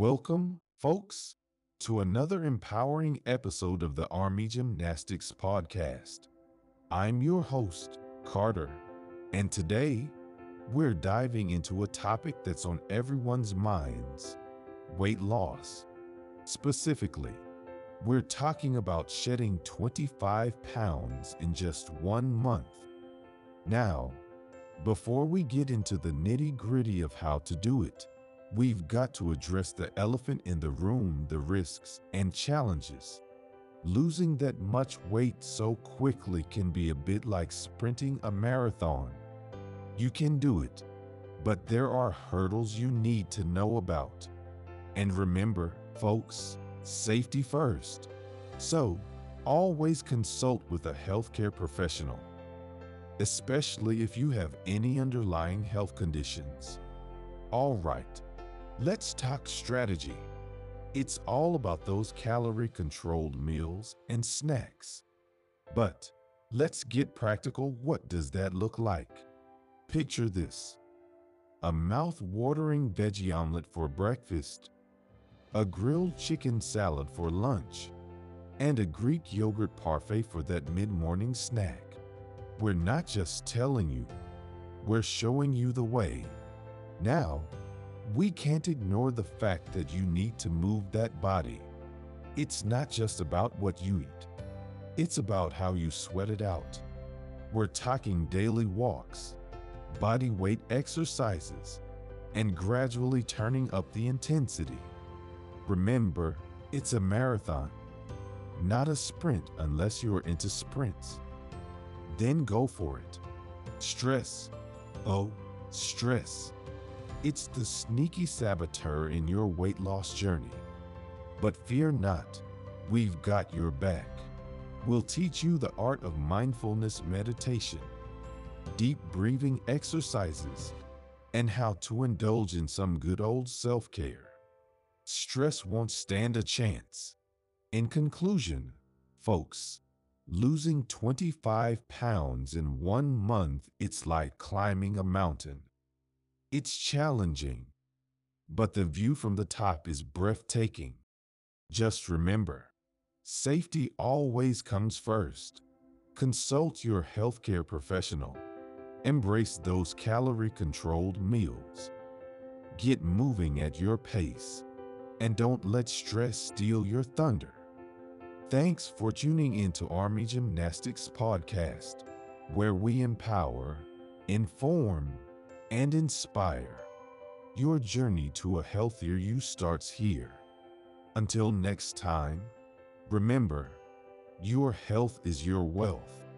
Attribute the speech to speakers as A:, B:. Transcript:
A: Welcome, folks, to another empowering episode of the Army Gymnastics Podcast. I'm your host, Carter, and today we're diving into a topic that's on everyone's minds weight loss. Specifically, we're talking about shedding 25 pounds in just one month. Now, before we get into the nitty gritty of how to do it, we've got to address the elephant in the room the risks and challenges. Losing that much weight so quickly can be a bit like sprinting a marathon. You can do it, but there are hurdles you need to know about. And remember, folks, safety first. So, always consult with a healthcare professional, especially if you have any underlying health conditions. All right, let's talk strategy. It's all about those calorie controlled meals and snacks. But let's get practical. What does that look like? Picture this a mouth watering veggie omelet for breakfast, a grilled chicken salad for lunch, and a Greek yogurt parfait for that mid morning snack. We're not just telling you, we're showing you the way. Now, we can't ignore the fact that you need to move that body. It's not just about what you eat, it's about how you sweat it out. We're talking daily walks, body weight exercises, and gradually turning up the intensity. Remember, it's a marathon, not a sprint unless you're into sprints. Then go for it. Stress. Oh, stress. It's the sneaky saboteur in your weight loss journey. But fear not, we've got your back. We'll teach you the art of mindfulness meditation, deep breathing exercises, and how to indulge in some good old self care. Stress won't stand a chance. In conclusion, folks, losing 25 pounds in one month, it's like climbing a mountain. It's challenging, but the view from the top is breathtaking. Just remember, safety always comes first. Consult your healthcare professional. Embrace those calorie controlled meals. Get moving at your pace. And don't let stress steal your thunder. Thanks for tuning in to Army Gymnastics Podcast, where we empower, inform, and inspire. Your journey to a healthier you starts here. Until next time, remember, your health is your wealth.